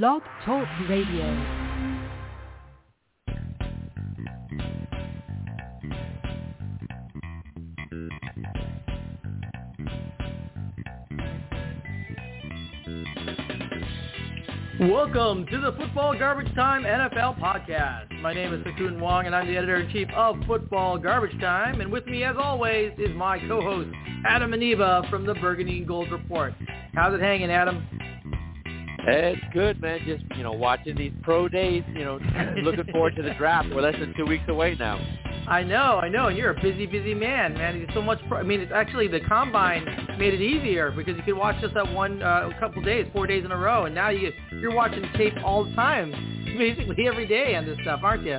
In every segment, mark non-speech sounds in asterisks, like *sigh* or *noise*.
Blog Talk Radio. Welcome to the Football Garbage Time NFL podcast. My name is Ha Kung Wong, and I'm the editor-in-chief of Football Garbage Time. And with me, as always, is my co-host, Adam Aniba from the Burgundy and Gold Report. How's it hanging, Adam? It's good, man. Just you know, watching these pro days. You know, looking forward to the draft. We're less than two weeks away now. I know, I know, and you're a busy, busy man, man. It's so much. Pro- I mean, it's actually the combine made it easier because you could watch just that one uh, couple days, four days in a row, and now you you're watching tape all the time, *laughs* basically every day on this stuff, aren't you?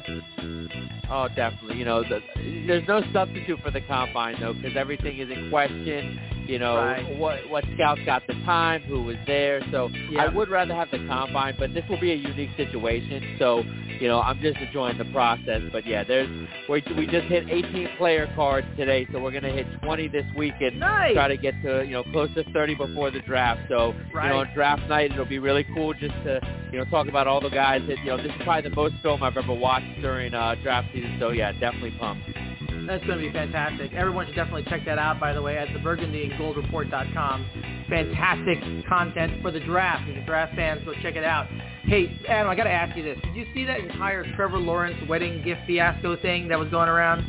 Oh, definitely. You know, the, there's no substitute for the combine though, because everything is in question. You know, Right. what what scouts got the time, who was there. So Yeah. I would rather have the combine, but this will be a unique situation. So you know, I'm just enjoying the process. But yeah, there's we we just hit 18 player cards today, so we're gonna hit 20 this week and Nice. try to get to you know close to 30 before the draft. So you know, on draft night, it'll be really cool just to you know talk about all the guys that you know. This is probably the most film I've ever watched during uh, draft season. So yeah, definitely pumped. That's going to be fantastic. Everyone should definitely check that out, by the way, at the burgundyandgoldreport.com. Fantastic content for the draft. If you're draft fans, go check it out. Hey, Adam, I got to ask you this. Did you see that entire Trevor Lawrence wedding gift fiasco thing that was going around?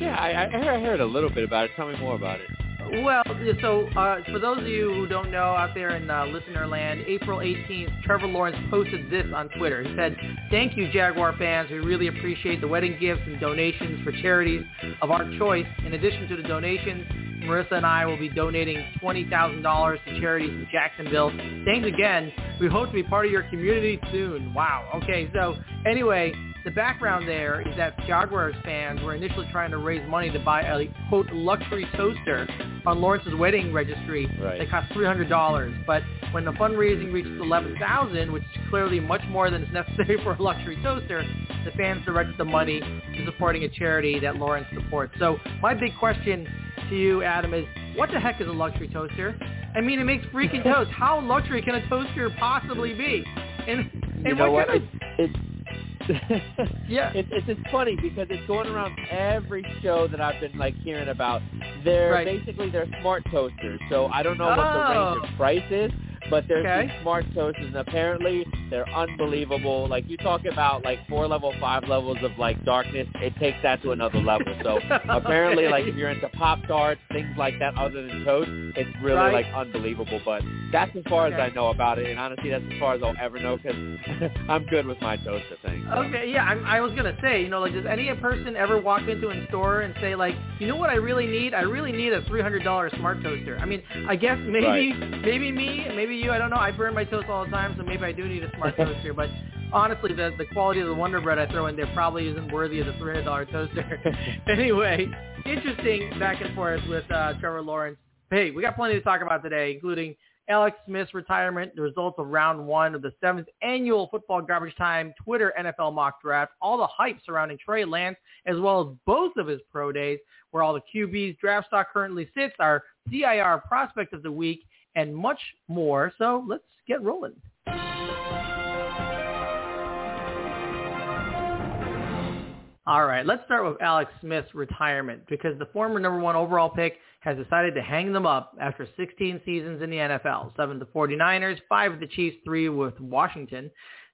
Yeah, I, I heard a little bit about it. Tell me more about it. Well, so uh, for those of you who don't know out there in uh, listener land, April 18th, Trevor Lawrence posted this on Twitter. He said, thank you, Jaguar fans. We really appreciate the wedding gifts and donations for charities of our choice. In addition to the donations, Marissa and I will be donating $20,000 to charities in Jacksonville. Thanks again. We hope to be part of your community soon. Wow. Okay, so anyway, the background there is that Jaguars fans were initially trying to raise money to buy a, quote, luxury toaster on Lawrence's wedding registry Right. that cost $300. But when the fundraising reached 11000 which is clearly much more than is necessary for a luxury toaster, the fans directed the money to supporting a charity that Lawrence supports. So my big question to you, Adam, is what the heck is a luxury toaster? I mean, it makes freaking toast. How luxury can a toaster possibly be? And, and you know what? kind of- It's, it's *laughs* Yeah. It's it's just funny because it's going around every show that I've been like hearing about. They're Right. basically they're smart toasters. So I don't know what the range Oh. of price is, but there's Okay. these smart toasters and apparently they're unbelievable. Like you talk about like four level, five levels of like darkness, it takes that to another level. So *laughs* apparently like if you're into pop tarts, things like that other than toast, it's really Right. like unbelievable. But that's as far Okay. as I know about it, and honestly, that's as far as I'll ever know because *laughs* I'm good with my toaster thing. Okay, yeah, I'm, I was gonna say, you know, like, does any person ever walk into a store and say, like, you know what I really need? I really need a three hundred dollar smart toaster. I mean, I guess maybe, maybe me, maybe you. I don't know. I burn my toast all the time, so maybe I do need a smart toaster. *laughs* But honestly, the the quality of the Wonder Bread I throw in there probably isn't worthy of the three hundred dollar toaster. *laughs* *laughs* anyway, interesting back and forth with uh, Trevor Lawrence. Hey, we got plenty to talk about today, including Alex Smith's retirement, the results of round one of the seventh annual Football Garbage Time Twitter NFL mock draft, all the hype surrounding Trey Lance, as well as both of his pro days, where all the QB's draft stock currently sits, our DIR prospect of the week, and much more. So let's get rolling. All right, let's start with Alex Smith's retirement because the former number one overall pick has decided to hang them up after 16 seasons in the NFL, seven the 49ers, five with the Chiefs, three with Washington.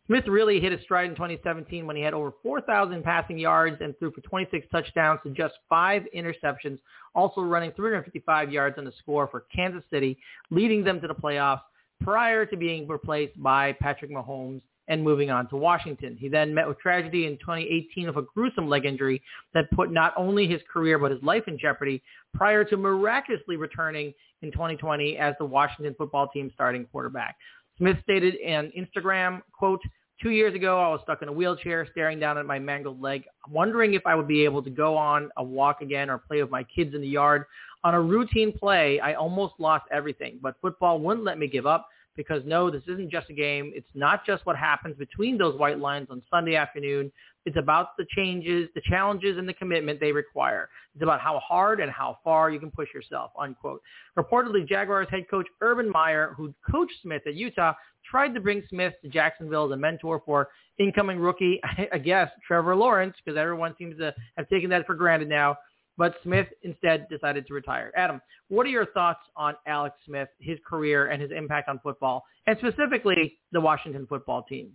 Smith really hit his stride in 2017 when he had over 4,000 passing yards and threw for 26 touchdowns to just five interceptions, also running 355 yards on the score for Kansas City, leading them to the playoffs prior to being replaced by Patrick Mahomes and moving on to Washington. He then met with tragedy in 2018 of a gruesome leg injury that put not only his career but his life in jeopardy prior to miraculously returning in 2020 as the Washington football team starting quarterback. Smith stated on Instagram, quote, Two years ago, I was stuck in a wheelchair staring down at my mangled leg, wondering if I would be able to go on a walk again or play with my kids in the yard. On a routine play, I almost lost everything, but football wouldn't let me give up because no, this isn't just a game. It's not just what happens between those white lines on Sunday afternoon. It's about the changes, the challenges, and the commitment they require. It's about how hard and how far you can push yourself, unquote. Reportedly, Jaguars head coach Urban Meyer, who coached Smith at Utah, tried to bring Smith to Jacksonville as a mentor for incoming rookie, *laughs* I guess, Trevor Lawrence, because everyone seems to have taken that for granted now. But Smith instead decided to retire. Adam, what are your thoughts on Alex Smith, his career, and his impact on football, and specifically the Washington football team?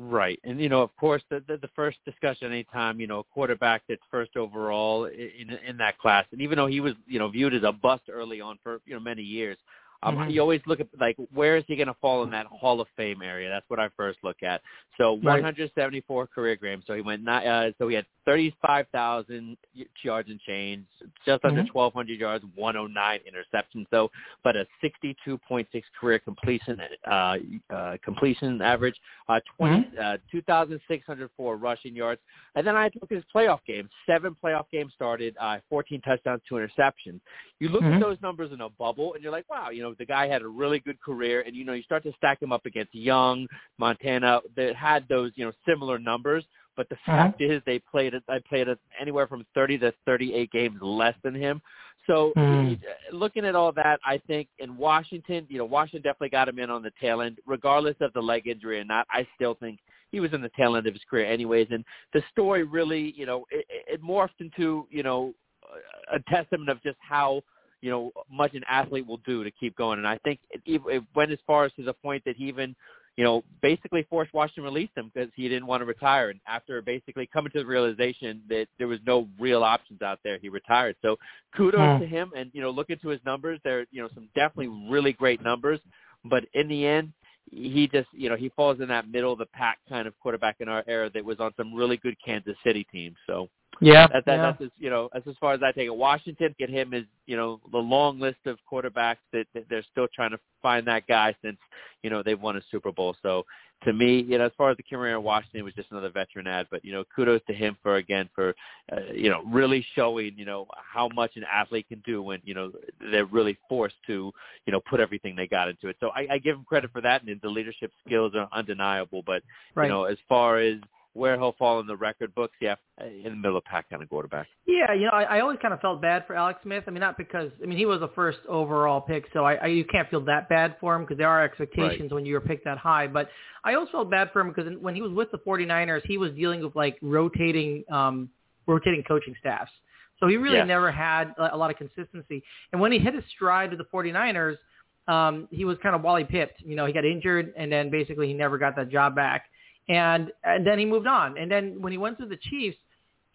Right, and you know, of course, the the, the first discussion anytime you know a quarterback that's first overall in in that class, and even though he was you know viewed as a bust early on for you know many years, um, mm-hmm. You always look at like where is he going to fall in that Hall of Fame area? That's what I first look at. So right. 174 career games. So he went not, uh, so he had 35,000 yards and change, just under mm-hmm. 1,200 yards, 109 interceptions. So, but a 62.6 career completion uh, uh, completion average, uh, 20 mm-hmm. uh, 2,604 rushing yards, and then I look at his playoff games. Seven playoff games started, uh, 14 touchdowns, two interceptions. You look mm-hmm. at those numbers in a bubble, and you're like, wow, you know, the guy had a really good career, and you know, you start to stack him up against Young, Montana, that had those, you know, similar numbers. But the uh-huh. fact is, they played. I played anywhere from 30 to 38 games less than him. So mm. looking at all that, I think in Washington, you know, Washington definitely got him in on the tail end, regardless of the leg injury or not. I still think he was in the tail end of his career anyways. And the story really, you know, it, it morphed into, you know, a testament of just how you know much an athlete will do to keep going. And I think it, it went as far as to the point that he even you know basically forced Washington to release him because he didn't want to retire. And after basically coming to the realization that there was no real options out there, he retired. So kudos hmm. to him. And you know look into his numbers. They're you know some definitely really great numbers. But in the end, he just you know he falls in that middle of the pack kind of quarterback in our era that was on some really good Kansas City teams. So yeah, that, that, yeah. that's as, you know that's as far as I take it. Washington get him as you know the long list of quarterbacks that, that they're still trying to find that guy since you know they've won a Super Bowl. So to me, you know, as far as the career in Washington, it was just another veteran ad. But you know, kudos to him for again for uh, you know really showing you know how much an athlete can do when you know they're really forced to you know put everything they got into it. So I, I give him credit for that, and the leadership skills are undeniable. But right. you know, as far as where he'll fall in the record books, yeah, in the middle of pack kind of quarterback. Yeah, you know, I, I always kind of felt bad for Alex Smith. I mean, not because I mean he was a first overall pick, so I, I you can't feel that bad for him because there are expectations right. when you are picked that high. But I also felt bad for him because when he was with the 49ers, he was dealing with like rotating um rotating coaching staffs. So he really yes. never had a lot of consistency. And when he hit his stride with the 49ers, um, he was kind of Wally pipped. You know, he got injured, and then basically he never got that job back and and then he moved on. And then when he went to the Chiefs,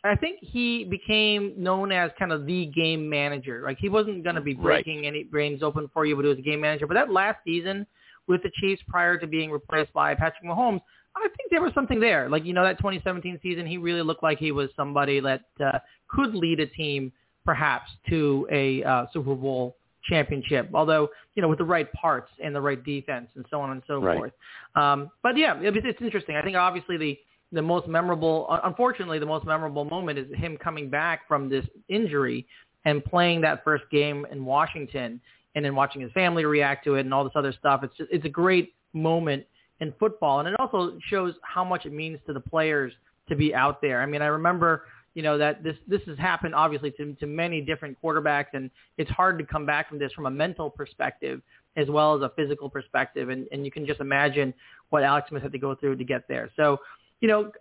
I think he became known as kind of the game manager. Like he wasn't going to be breaking right. any brains open for you, but he was a game manager. But that last season with the Chiefs, prior to being replaced by Patrick Mahomes, I think there was something there. Like you know that 2017 season, he really looked like he was somebody that uh, could lead a team perhaps to a uh, Super Bowl championship. Although you know with the right parts and the right defense and so on and so right. forth. Um, but yeah, it, it's interesting. I think obviously the the most memorable, unfortunately, the most memorable moment is him coming back from this injury and playing that first game in Washington, and then watching his family react to it and all this other stuff. It's just, it's a great moment in football, and it also shows how much it means to the players to be out there. I mean, I remember you know that this this has happened obviously to to many different quarterbacks, and it's hard to come back from this from a mental perspective as well as a physical perspective, and and you can just imagine what Alex Smith had to go through to get there. So, you know.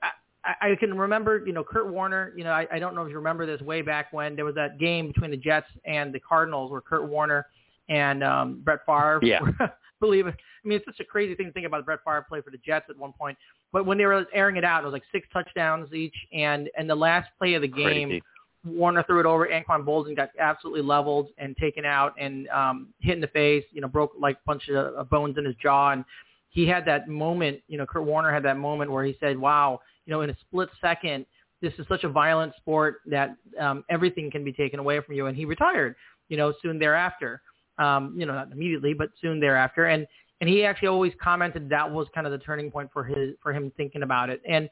I, I can remember, you know, Kurt Warner. You know, I, I don't know if you remember this way back when there was that game between the Jets and the Cardinals, where Kurt Warner and um, Brett Favre yeah. *laughs* believe it. I mean, it's such a crazy thing to think about. Brett Favre play for the Jets at one point, but when they were airing it out, it was like six touchdowns each, and and the last play of the game, crazy. Warner threw it over. Anquan Boldin got absolutely leveled and taken out and um, hit in the face. You know, broke like a bunch of uh, bones in his jaw, and he had that moment. You know, Kurt Warner had that moment where he said, "Wow, you know, in a split second." This is such a violent sport that um, everything can be taken away from you, and he retired. You know, soon thereafter um, you know, not immediately, but soon thereafter. And and he actually always commented that was kind of the turning point for his for him thinking about it. And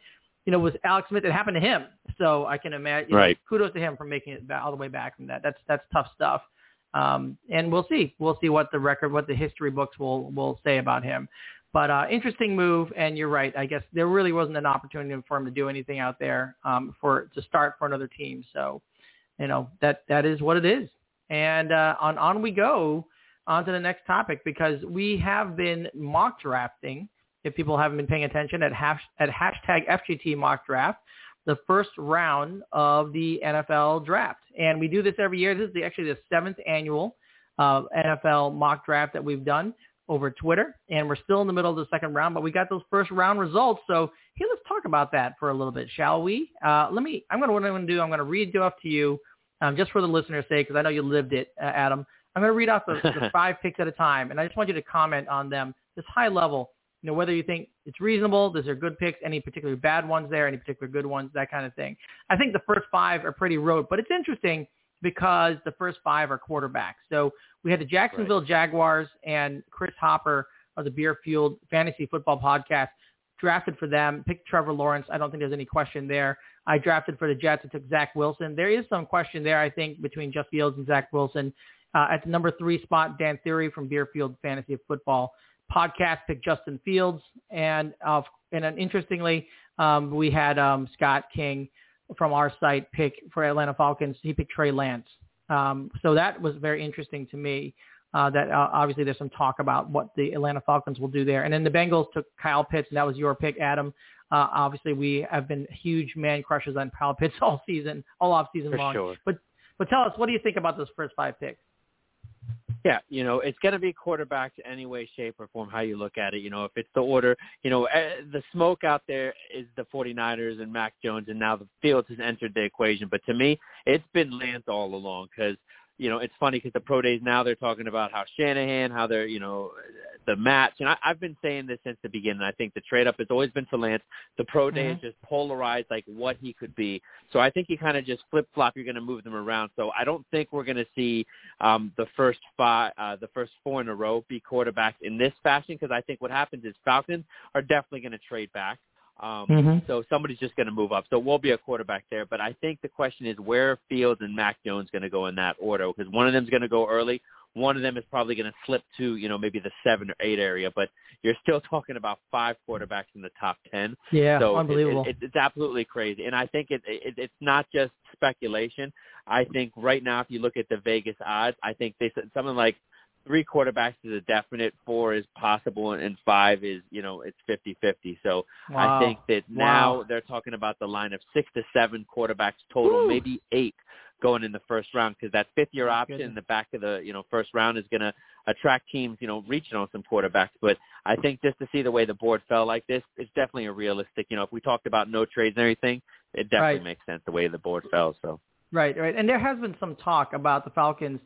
you know, with Alex Smith, it happened to him. So I can imagine. Right. Know, kudos to him for making it all the way back from that. That's that's tough stuff. Um, and we'll see. We'll see what the record, what the history books will will say about him. But uh, interesting move, and you're right. I guess there really wasn't an opportunity for him to do anything out there um, for to start for another team. So, you know that that is what it is. And uh, on on we go. on to the next topic because we have been mock drafting. If people haven't been paying attention at hash, at hashtag FGT mock draft, the first round of the NFL draft, and we do this every year. This is the, actually the seventh annual uh, NFL mock draft that we've done over Twitter, and we're still in the middle of the second round, but we got those first round results. So here, let's talk about that for a little bit, shall we? Uh, let me. I'm going to what I'm going to do. I'm going to read off to you, um, just for the listener's sake, because I know you lived it, uh, Adam. I'm going to read off the, the *laughs* five picks at a time, and I just want you to comment on them, just high level. You know, whether you think it's reasonable, these are good picks, any particular bad ones there, any particular good ones, that kind of thing. I think the first five are pretty rote, but it's interesting because the first five are quarterbacks. So we had the Jacksonville right. Jaguars and Chris Hopper of the Beer Fueled Fantasy Football Podcast drafted for them, picked Trevor Lawrence. I don't think there's any question there. I drafted for the Jets. I took Zach Wilson. There is some question there, I think, between Jeff Fields and Zach Wilson. Uh, at the number three spot, Dan Theory from Beer Fueled Fantasy Football Podcast picked Justin Fields. And, uh, and interestingly, um, we had um, Scott King from our site pick for Atlanta Falcons. He picked Trey Lance. Um, so that was very interesting to me. Uh, that uh, obviously there's some talk about what the Atlanta Falcons will do there. And then the Bengals took Kyle Pitts, and that was your pick, Adam. Uh, obviously, we have been huge man crushes on Kyle Pitts *laughs* all season, all off season For long. Sure. But but tell us, what do you think about those first five picks? Yeah, you know, it's going to be quarterbacks any way, shape, or form, how you look at it. You know, if it's the order, you know, eh, the smoke out there is the 49ers and Mac Jones, and now the Fields has entered the equation. But to me, it's been Lance all along because – you know, it's funny because the pro days now they're talking about how Shanahan, how they're, you know, the match. And I, I've been saying this since the beginning. I think the trade up has always been for Lance. The pro days mm-hmm. just polarized like what he could be. So I think you kind of just flip flop. You're going to move them around. So I don't think we're going to see um, the first five, uh, the first four in a row be quarterbacks in this fashion because I think what happens is Falcons are definitely going to trade back. Um, mm-hmm. So somebody's just going to move up. So it will be a quarterback there. But I think the question is where Fields and Mac Jones going to go in that order because one of them is going to go early. One of them is probably going to slip to, you know, maybe the seven or eight area, but you're still *laughs* talking about five quarterbacks in the top ten. Yeah, so unbelievable. It, it, it's absolutely crazy, and I think it, it it's not just speculation. I think right now, if you look at the Vegas odds, I think they said something like three quarterbacks is a definite, four is possible, and five is, you know, it's fifty-fifty. So wow. I think that now wow. they're talking about the line of six to seven quarterbacks total, maybe eight going in the first round because that fifth year option goodness. in the back of the, you know, first round is going to attract teams, you know, reaching on some quarterbacks. But I think just to see the way the board fell like this, it's definitely a realistic, you know, if we talked about no trades and everything, it definitely right. makes sense the way the board fell. So. Right, right. And there has been some talk about the Falcons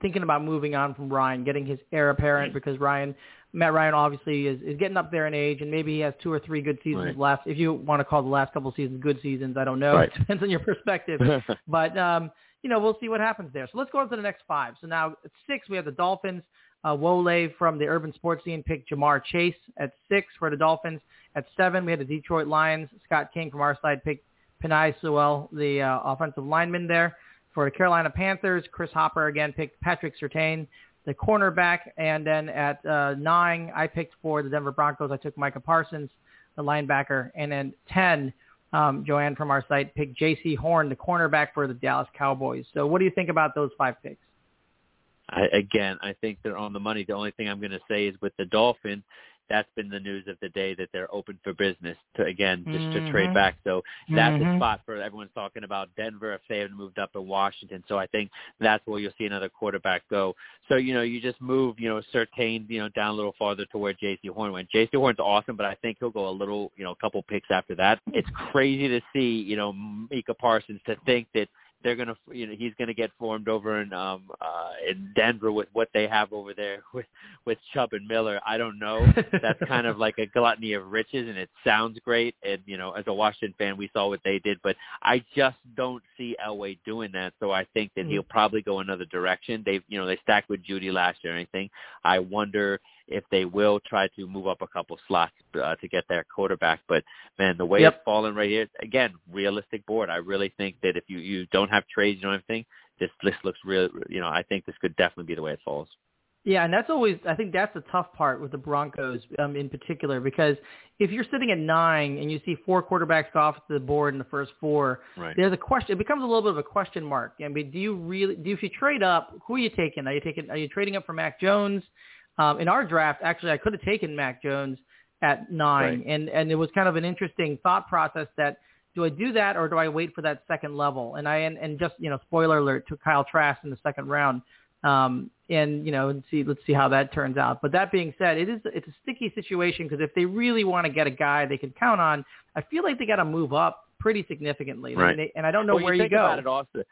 thinking about moving on from Ryan, getting his heir apparent because Ryan, Matt Ryan obviously is, is getting up there in age and maybe he has two or three good seasons right. left. If you want to call the last couple of seasons good seasons, I don't know. Right. *laughs* It depends on your perspective. *laughs* but, um, you know, we'll see what happens there. So let's go on to the next five. So now at six, we have the Dolphins. Uh, Wole from the Urban Sports Scene picked Ja'Marr Chase at six for the Dolphins. At seven, we had the Detroit Lions. Scott King from our side picked Penei Sewell, the uh, offensive lineman there. For the Carolina Panthers, Chris Hopper again picked Patrick Surtain, the cornerback. And then at uh, nine, I picked for the Denver Broncos. I took Micah Parsons, the linebacker. And then 10, um, Joanne from our site picked Jaycee Horn, the cornerback for the Dallas Cowboys. So what do you think about those five picks? I, again, I think they're on the money. The only thing I'm going to say is with the Dolphins, that's been the news of the day that they're open for business to again just mm-hmm. to trade back. So that's mm-hmm. a spot for everyone's talking about Denver if they had moved up in Washington. So I think that's where you'll see another quarterback go. So you know you just move you know Surtain you know down a little farther to where Jaycee Horn went. Jaycee Horn's awesome, but I think he'll go a little you know a couple picks after that. It's crazy to see you know Micah Parsons to think that they're gonna you know he's gonna get formed over in um uh in Denver with what they have over there *laughs* with with Chubb and Miller. I don't know. That's kind of like a *laughs* gluttony of riches and it sounds great and you know as a Washington fan we saw what they did, but I just don't see Elway doing that. So I think that he'll probably go another direction. They've you know they stacked with Jeudy last year or anything. I wonder if they will try to move up a couple slots uh, to get their quarterback. But man, the way yep. it's fallen right here, again, realistic board. I really think that if you you don't have trades, you don't have anything, this list looks real. You know, I think this could definitely be the way it falls. Yeah, and that's always I think that's the tough part with the Broncos um, in particular because if you're sitting at nine and you see four quarterbacks off the board in the first four, right. there's a question. It becomes a little bit of a question mark. I mean, do you really do if you trade up? Who are you taking? Are you taking? Are you trading up for Mac Jones? Um, in our draft, actually, I could have taken Mac Jones at nine, right. and and it was kind of an interesting thought process that do I do that or do I wait for that second level? And I and, and just you know, spoiler alert to Kyle Trask in the second round um, and you know, and see let's see how that turns out. But that being said, it is it's a sticky situation because if they really want to get a guy they can count on, I feel like they got to move up pretty significantly. Right. And, they, and I don't know well, where you, you go. About it also,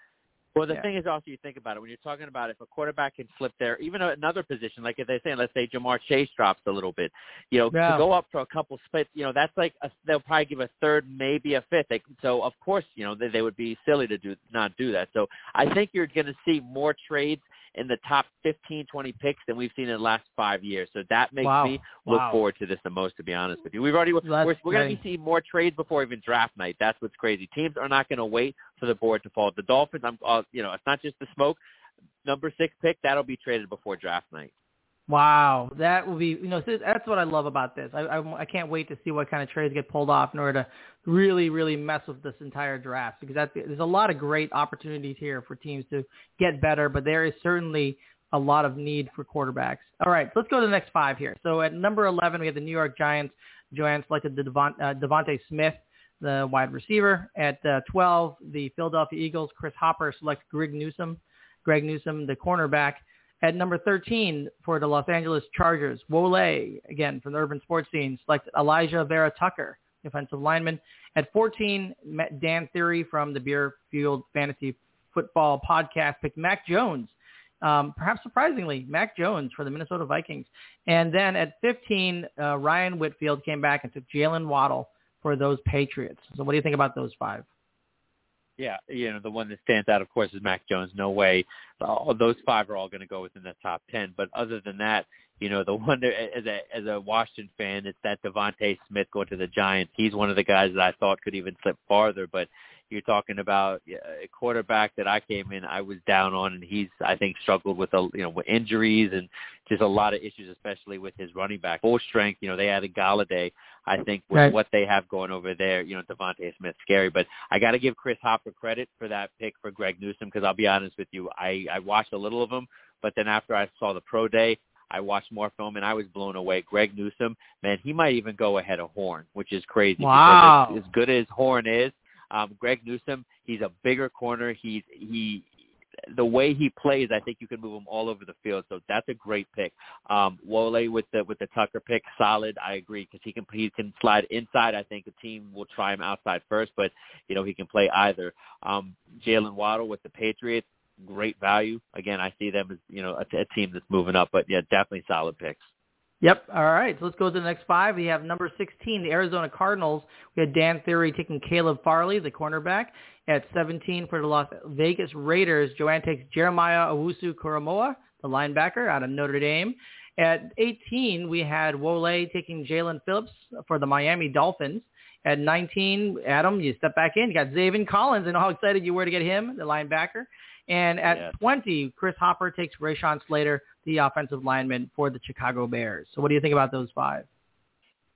well, the Yeah. thing is also you think about it when you're talking about if a quarterback can flip there, even another position, like if they're saying, let's say Ja'Marr Chase drops a little bit, you know, Yeah. to go up for a couple splits, you know, that's like a, they'll probably give a third, maybe a fifth. They, so of course, you know, they, they would be silly to do not do that. So I think you're going to see more trades in the top 15, 20 picks than we've seen in the last five years. So that makes Wow. me look Wow. forward to this the most, to be honest with you. We've already That's we're, we're going to be seeing more trades before even draft night. That's what's crazy. Teams are not going to wait for the board to fall. The Dolphins, I'm, uh, you know, it's not just the smoke. Number six pick that'll be traded before draft night. Wow, that will be you know that's what I love about this. I, I I can't wait to see what kind of trades get pulled off in order to really really mess with this entire draft because that, there's a lot of great opportunities here for teams to get better, but there is certainly a lot of need for quarterbacks. All right, let's go to the next five here. So at number 11 we have the New York Giants. Joanne selected the Devon, uh, DeVonta Smith, the wide receiver. At uh, 12, the Philadelphia Eagles. Chris Hopper selects Greg Newsome. Greg Newsome, the cornerback. At number 13 for the Los Angeles Chargers, Wole, again from the Urban Sports Scene, selected Alijah Vera-Tucker, defensive lineman. At 14, Ma- Dan Theory from the Beer Fueled Fantasy Football Podcast picked Mac Jones. Um, perhaps surprisingly, Mac Jones for the Minnesota Vikings. And then at 15, uh, Ryan Whitfield came back and took Jaylen Waddle for those Patriots. So what do you think about those five? Yeah, you know the one that stands out, of course, is Mac Jones. No way, all, those five are all going to go within the top ten. But other than that, you know the *laughs* one that, as a as a Washington fan, it's that DeVonta Smith going to the Giants. He's one of the guys that I thought could even slip farther, but you're talking about a quarterback that I came in, I was down on, and he's I think struggled with a you know with injuries and just a lot of issues, especially with his running back. Full strength, you know, they added Golladay. I think with Right. what they have going over there, you know, DeVonta Smith scary, but I got to give Chris Hopper credit for that pick for Greg Newsome because I'll be honest with you, I I watched a little of him, but then after I saw the pro day. I watched more film and I was blown away. Greg Newsome, man, he might even go ahead of Horn, which is crazy. Wow. As, as good as Horn is, um, Greg Newsome, he's a bigger corner. He's he the way he plays, I think you can move him all over the field. So that's a great pick. Um, Wole with the with the Tucker pick, solid. I agree because he can he can slide inside. I think the team will try him outside first, but you know he can play either. Um, Jaylen Waddle with the Patriots, great value. Again, I see them as you know a, a team that's moving up, but yeah, definitely solid picks. Yep. All right. So let's go to the next five. We have number 16, the Arizona Cardinals. We had Dan Theory taking Caleb Farley, the cornerback. At 17 for the Las Vegas Raiders, Joanne takes Jeremiah Owusu-Koramoah, the linebacker out of Notre Dame. At 18, we had Wole taking Jaelan Phillips for the Miami Dolphins. At 19, Adam, you step back in. You got Zaven Collins. I know how excited you were to get him, the linebacker. And at Yes. 20, Chris Hopper takes Rashawn Slater, the offensive lineman for the Chicago Bears. So what do you think about those five?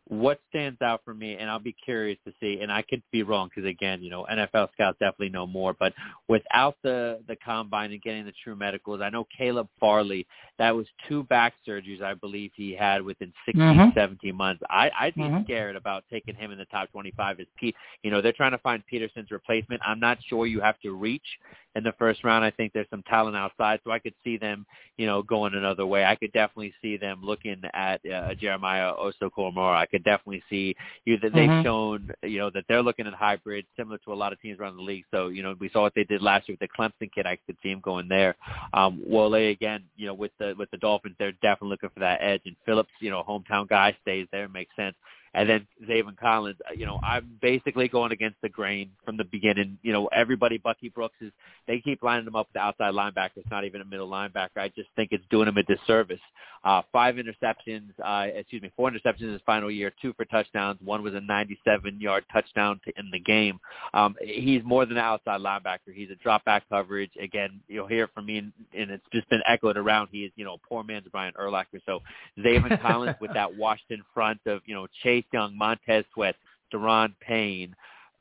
what stands out for me, and I'll be curious to see, and I could be wrong because again, you know, NFL scouts definitely know more, but without the the combine and getting the true medicals, I know Caleb Farley, that was two back surgeries I believe he had within 16, Mhm. 17 months. I I'd be Mhm. scared about taking him in the top 25 as Pete. You know, they're trying to find Peterson's replacement. I'm not sure you have to reach in the first round. I think there's some talent outside, so I could see them, you know, going another way. I could definitely see them looking at uh, Jeremiah Owusu-Koramoah. I could definitely see you that they've Mhm. shown, you know, that they're looking at hybrids similar to a lot of teams around the league. So, you know, we saw what they did last year with the Clemson kid. I could see him going there. Um, Wole again, you know, with the with the Dolphins, they're definitely looking for that edge. And Phillips, you know, hometown guy stays there, makes sense. And then Zaven Collins. Uh, you know, I'm basically going against the grain from the beginning. You know, everybody, Bucky Brooks is they keep lining him up with the outside linebacker. It's not even a middle linebacker. I just think it's doing him a disservice. Uh, five interceptions, uh, excuse me, four interceptions in his final year, two for touchdowns. One was a 97-yard touchdown to end the game. Um, he's more than an outside linebacker. He's a drop back coverage. Again, you'll hear from me, and, and it's just been echoed around. He is, you know, poor man's Brian Urlacher. So Zaven *laughs* Collins with that Washington front of, you know, Chase Young, Montez Sweat, Da'Ron Payne,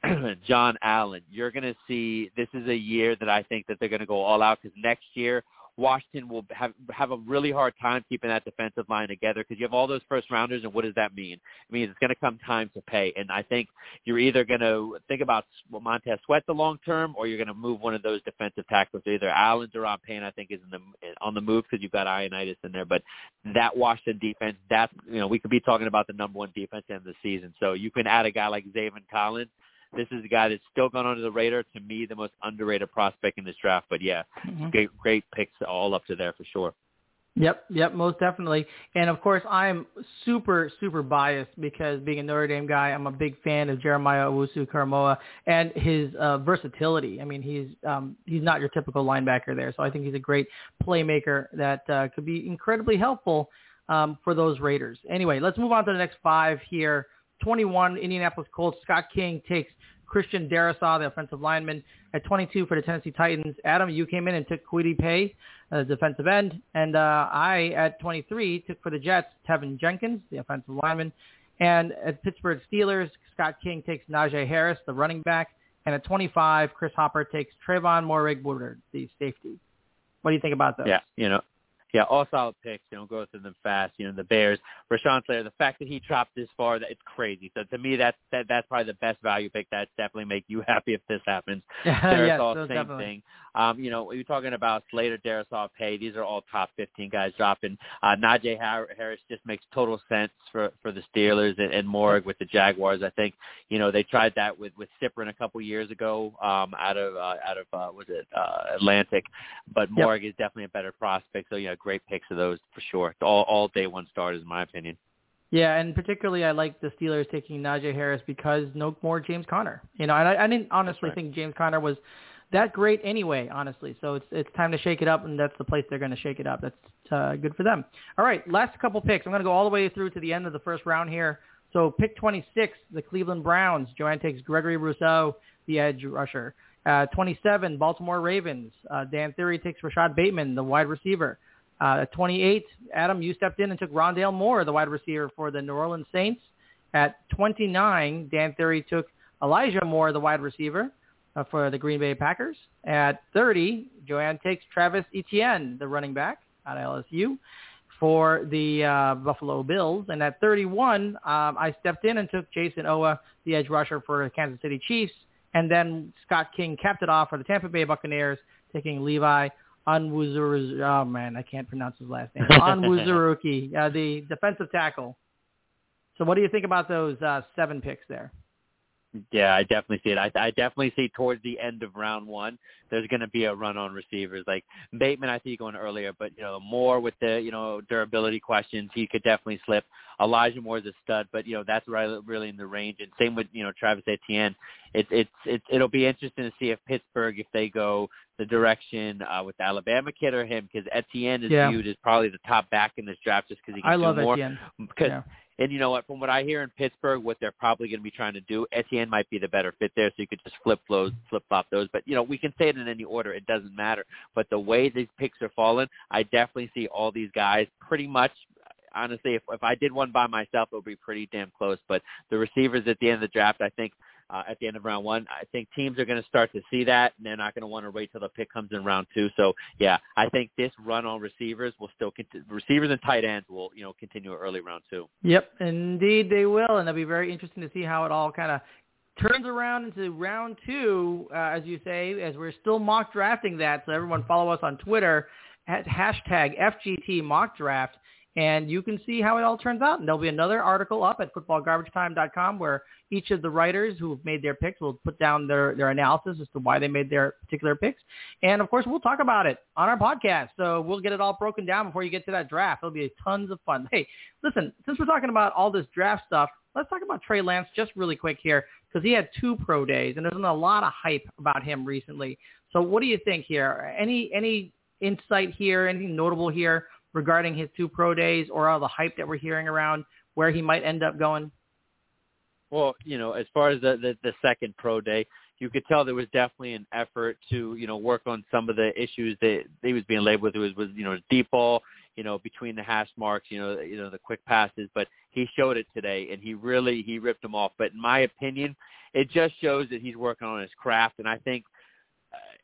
*clears throat* John Allen. You're going to see this is a year that I think that they're going to go all out because next year Washington will have have a really hard time keeping that defensive line together because you have all those first rounders, and what does that mean? It means it's going to come time to pay, and I think you're either going to think about Montez Sweat the long term, or you're going to move one of those defensive tackles. Either Allen or Ron Payne, I think, is in the on the move because you've got Ioannidis in there. But that Washington defense, that's you know, we could be talking about the number one defense in the season. So you can add a guy like Zaven Collins this is a guy that's still gone under the radar. To me, the most underrated prospect in this draft. But yeah, mm-hmm. great, great picks all up to there for sure. Yep, yep, most definitely. And of course, I'm super, super biased because being a Notre Dame guy, I'm a big fan of Jeremiah Owusu-Koramoah and his uh, versatility. I mean, he's um, he's not your typical linebacker there, so I think he's a great playmaker that uh, could be incredibly helpful um, for those Raiders. Anyway, let's move on to the next five here. 21, Indianapolis Colts. Scott King takes Christian Darrisaw, the offensive lineman, at 22 for the Tennessee Titans. Adam, you came in and took Kwity Paye, uh, defensive end. And uh, I, at 23, took for the Jets Teven Jenkins, the offensive lineman. And at Pittsburgh Steelers, Scott King takes Najee Harris, the running back. And at 25, Chris Hopper takes Trevon Moehrig Woodard, the safety. What do you think about those? Yeah, you know, yeah, all solid picks. You know, go through them fast. You know, the Bears, Rashawn Slater. The fact that he dropped this far, that it's crazy. So to me, that's that, that's probably the best value pick. That definitely make you *laughs* happy if this happens. *laughs* yes, all same definitely. thing. Um, you know, you're talking about Slater, Darrisaw, Paye. These are all top 15 guys dropping. Uh, Najee Harris just makes total sense for for the Steelers and, and Moehrig with the Jaguars. I think you know they tried that with with Cyprien a couple years ago um, out of uh, out of uh, was it uh, Atlantic, but Moehrig yep. is definitely a better prospect. So yeah, great picks of those for sure. All all day one starters in my opinion. Yeah, and particularly I like the Steelers taking Najee Harris because no more James Conner. You know, and I, I didn't honestly right. think James Conner was that great anyway, honestly. So it's it's time to shake it up, and that's the place they're going to shake it up. That's uh, good for them. All right, last couple picks. I'm going to go all the way through to the end of the first round here. So pick 26, the Cleveland Browns. Joanne takes Gregory Rousseau, the edge rusher. Uh, 27, Baltimore Ravens. Uh, Dan Theory takes Rashod Bateman, the wide receiver. Uh, 28, Adam, you stepped in and took Rondale Moore, the wide receiver for the New Orleans Saints. At 29, Dan Theory took Elijah Moore, the wide receiver for the Green Bay Packers. At 30, Joanne takes Travis Etienne, the running back of LSU, for the uh, Buffalo Bills. And at 31, um, I stepped in and took Jayson Oweh, the edge rusher for the Kansas City Chiefs. And then Scott King capped it off for the Tampa Bay Buccaneers, taking Levi Onwuzurike. Oh, man, I can't pronounce his last name. *laughs* Onwuzurike, uh, the defensive tackle. So what do you think about those uh, seven picks there? Yeah, I definitely see it. I, I definitely see towards the end of round one, there's going to be a run on receivers. Like Bateman, I see going earlier, but you know Moore with the you know durability questions, he could definitely slip. Elijah Moore is a stud, but you know that's right, really in the range. And same with you know Travis Etienne. It's it's it, it'll be interesting to see if Pittsburgh if they go the direction uh, with the Alabama kid or him because Etienne is yeah. viewed as probably the top back in this draft just because he can I do love more. Etienne. Because yeah. And you know what? From what I hear in Pittsburgh, what they're probably going to be trying to do, Etienne might be the better fit there, so you could just flip those, flip flop those. But you know, we can say it in any order; it doesn't matter. But the way these picks are falling, I definitely see all these guys pretty much honestly, if if I did one by myself, it would be pretty damn close. But the receivers at the end of the draft, I think uh, at the end of round one. I think teams are going to start to see that, and they're not going to want to wait till the pick comes in round two. So yeah, I think this run on receivers will still continue. Receivers and tight ends will you know continue early round two. Yep, indeed they will, and it'll be very interesting to see how it all kind of turns around into round two, uh, as you say, as we're still mock drafting that. So everyone follow us on Twitter at hashtag FGT mock draft and you can see how it all turns out. And there'll be another article up at footballgarbagetime.com where each of the writers who have made their picks will put down their, their analysis as to why they made their particular picks. And of course, we'll talk about it on our podcast. So we'll get it all broken down before you get to that draft. It'll be tons of fun. Hey, listen, since we're talking about all this draft stuff, let's talk about Trey Lance just really quick here because he had two pro days and there's been a lot of hype about him recently. So what do you think here? Any any insight here? Anything notable here regarding his two pro days or all the hype that we're hearing around where he might end up going? Well, you know, as far as the, the the second pro day, you could tell there was definitely an effort to you know work on some of the issues that he was being labeled with. It was, was you know deep ball, you know between the hash marks, you know you know the quick passes. But he showed it today, and he really he ripped them off. But in my opinion, it just shows that he's working on his craft, and I think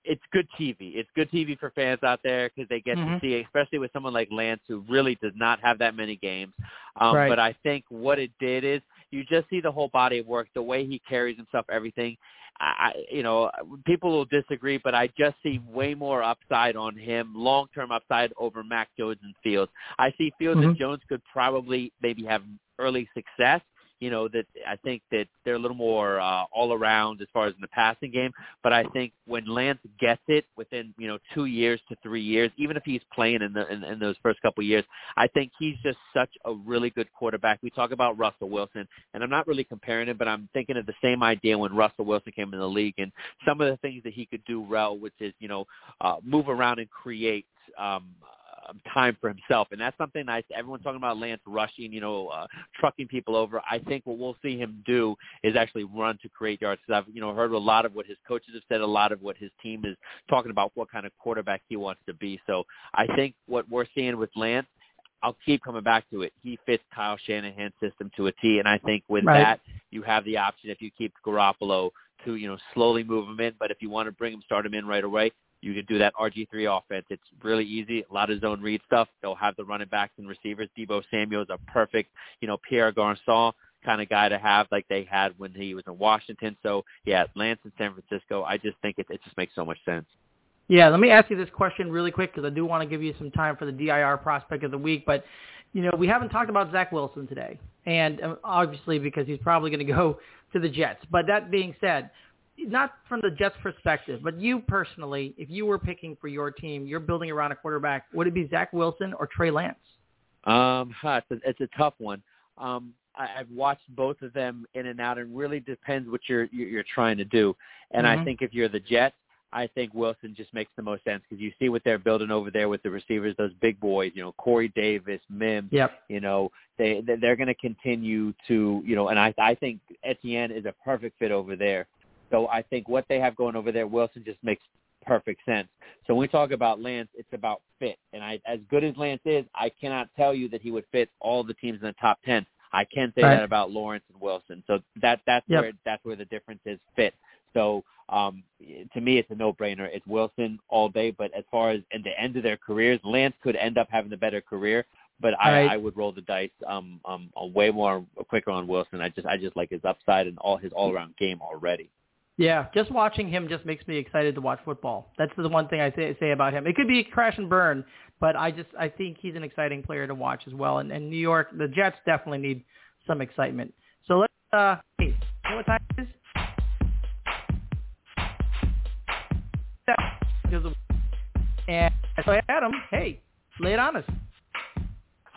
it's good TV. It's good TV for fans out there because they get Mhm. to see, especially with someone like Lance who really does not have that many games. Um, Right. But I think what it did is you just see the whole body of work, the way he carries himself, everything. I, you know, people will disagree, but I just see way more upside on him, long-term upside over Mac Jones and Fields. I see Fields and Mhm. Jones could probably maybe have early success. You know that I think that they're a little more uh, all around as far as in the passing game. But I think when Lance gets it within you know two years to three years, even if he's playing in the in, in those first couple of years, I think he's just such a really good quarterback. We talk about Russell Wilson, and I'm not really comparing him, but I'm thinking of the same idea when Russell Wilson came in the league and some of the things that he could do well, which is you know uh, move around and create. Um, time for himself, and that's something nice. Everyone's talking about Lance rushing, you know, uh, trucking people over. I think what we'll see him do is actually run to create yards. Because I've, you know, heard a lot of what his coaches have said, a lot of what his team is talking about, what kind of quarterback he wants to be. So I think what we're seeing with Lance, I'll keep coming back to it. He fits Kyle Shanahan's system to a T, and I think with Right. that, you have the option if you keep Garoppolo to you know slowly move him in. But if you want to bring him, start him in right away. You could do that RG3 offense. It's really easy. A lot of zone read stuff. They'll have the running backs and receivers. Deebo Samuel is a perfect, you know, Pierre Garcon kind of guy to have like they had when he was in Washington. So yeah, Lance in San Francisco. I just think it, it just makes so much sense. Yeah, let me ask you this question really quick because I do want to give you some time for the DIR prospect of the week. But, you know, we haven't talked about Zach Wilson today. And um, obviously because he's probably going *laughs* to go to the Jets. But that being said, not from the Jets perspective, but you personally, if you were picking for your team, you're building around a quarterback, would it be Zach Wilson or Trey Lance? Um, huh, it's, a, it's a tough one. Um, I, I've watched both of them in and out. It really depends what you're you're you're trying to do. And Mhm. I think if you're the Jets, I think Wilson just makes the most sense because you see what they're building over there with the receivers, those big boys. You know, Corey Davis, Mims. Yep. You know, they- they're going to continue to you know, and I I think Etienne is a perfect fit over there. So I think what they have going over there, Wilson just makes perfect sense. So when we talk about Lance, it's about fit. And I, as good as Lance is, I cannot tell you that he would fit all the teams in the top ten. I can say Right. that about Lawrence and Wilson. So that that's Yep. where that's where the difference is fit. So um, to me, it's a no-brainer. It's Wilson all day. But as far as at the end of their careers, Lance could end up having the better career. But I, Right. I would roll the dice um, um, way more quicker on Wilson. I just I just like his upside and all his all-around game already. Yeah, just watching him just makes me excited to watch football. That's the one thing I say, say about him. It could be crash and burn, but I just I think he's an exciting player to watch as well. And, and New York, the Jets definitely need some excitement. So let's uh, hey, you know what time it is? And so Adam, hey, lay it on us.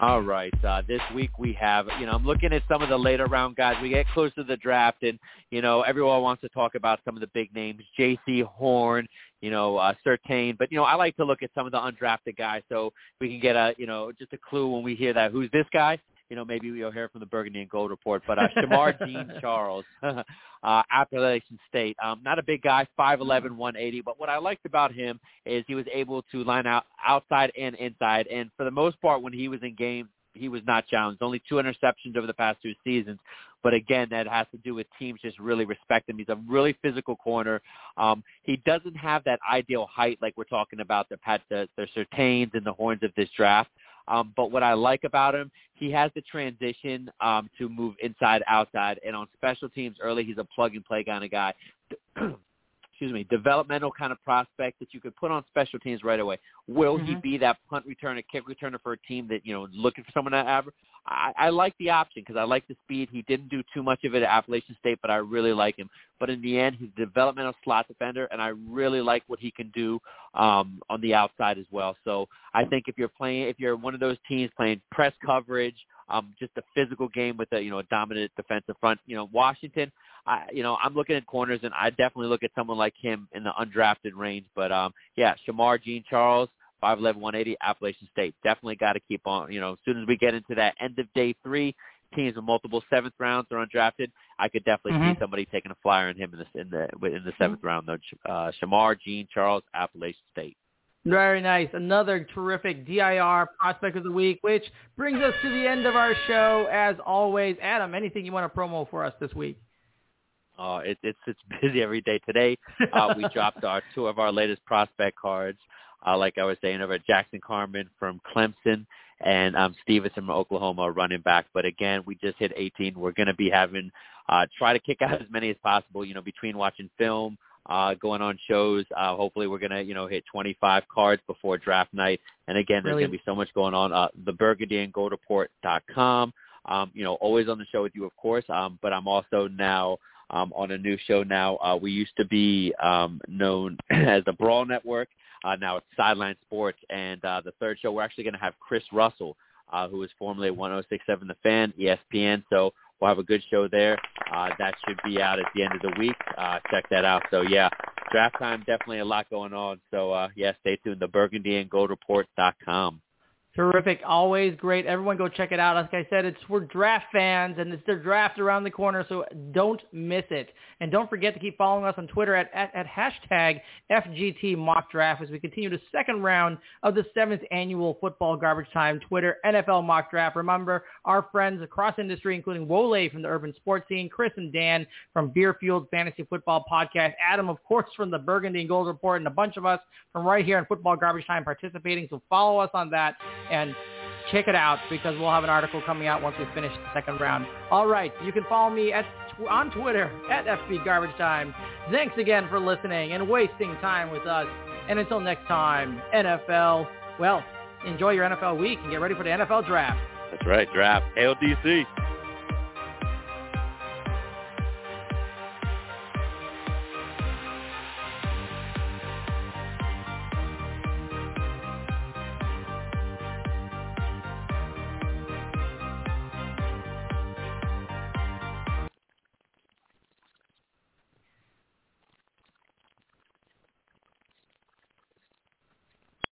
All right. Uh, this week we have, you know, I'm looking at some of the later round guys. We get close to the draft, and you know, everyone wants to talk about some of the big names, Jaycee Horn, you know, uh, Surtain. But you know, I like to look at some of the undrafted guys, so we can get a, you know, just a clue when we hear that who's this guy. You know, maybe we'll hear from the Burgundy and Gold report. But uh, Shemar *laughs* Jean Charles, *laughs* uh, Appalachian State, um, not a big guy, 5'11", 180. But what I liked about him is he was able to line out outside and inside. And for the most part, when he was in game, he was not challenged. Only two interceptions over the past two seasons. But again, that has to do with teams just really respect him. He's a really physical corner. Um, he doesn't have that ideal height like we're talking about the Pat the, the Surtains and the horns of this draft. Um, but what I like about him, he has the transition um, to move inside, outside, and on special teams early, he's a plug and play kind of guy. *clears throat* Excuse me, developmental kind of prospect that you could put on special teams right away. Will he Mhm. be that punt returner, kick returner for a team that you know looking for someone to average? I, I like the option because I like the speed. He didn't do too much of it at Appalachian State, but I really like him. But in the end, he's a developmental slot defender, and I really like what he can do um, on the outside as well. So I think if you're playing, if you're one of those teams playing press coverage, um, just a physical game with a you know a dominant defensive front. You know, Washington. I you know I'm looking at corners, and I definitely look at someone like him in the undrafted range. But um, yeah, Shemar Jean Charles. 5'11", 180, Appalachian State. Definitely got to keep on, you know, as soon as we get into that end of day three, teams with multiple seventh rounds or undrafted, I could definitely mm-hmm. see somebody taking a flyer on him in the in the in the 7th mm-hmm. round. Though uh, Shemar Jean Charles, Appalachian State. Very nice. Another terrific DIR prospect of the week, which brings us to the end of our show. As always, Adam, anything you want to promo for us this week? Uh, it, it's it's *laughs* busy every day. Today, uh, we dropped our two of our latest prospect cards. Uh, like I was saying, over Jackson Carman from Clemson and um, Stevenson from Oklahoma running back. But again, we just hit 18. We're going to be having uh, try to kick *laughs* out as many as possible. You know, between watching film, uh, going on shows. Uh, hopefully, we're going to you know hit 25 cards before draft night. And again, there's going to be so much going on. Uh, the Burgundy and Gold Report.com. Um, you know, always on the show with you, of course. Um, but I'm also now um, on a new show now. Uh, we used to be um, known *clears throat* as the Brawl Network. Uh, now it's Sideline Sports. And uh, the third show, we're actually going to have Chris Russell, uh, who is formerly 1067 The Fan, ESPN. So we'll have a good show there. Uh, that should be out at the end of the week. Uh, check that out. So, yeah, draft time, definitely a lot going on. So, uh, yeah, stay tuned. The Burgundy and Gold Report.com. Terrific. Always great. Everyone go check it out. Like I said, it's for draft fans and it's their draft around the corner, so don't miss it. And don't forget to keep following us on Twitter at, at, at hashtag FGT Mock Draft as we continue the second round of the seventh annual Football Garbage Time Twitter NFL Mock Draft. Remember, our friends across industry, including Wole from the Urban Sports Scene, Chris and Dan from Beer Fueled Fantasy Football Podcast, Adam, of course, from the Burgundy and Gold Report, and a bunch of us from right here on Football Garbage Time participating. So follow us on that and check it out because we'll have an article coming out once we finish the second round. All right, you can follow me at on Twitter at FB Garbage Time. Thanks again for listening and wasting time with us. And until next time, NFL, well, enjoy your NFL week and get ready for the NFL draft. That's right, draft. Hail DC.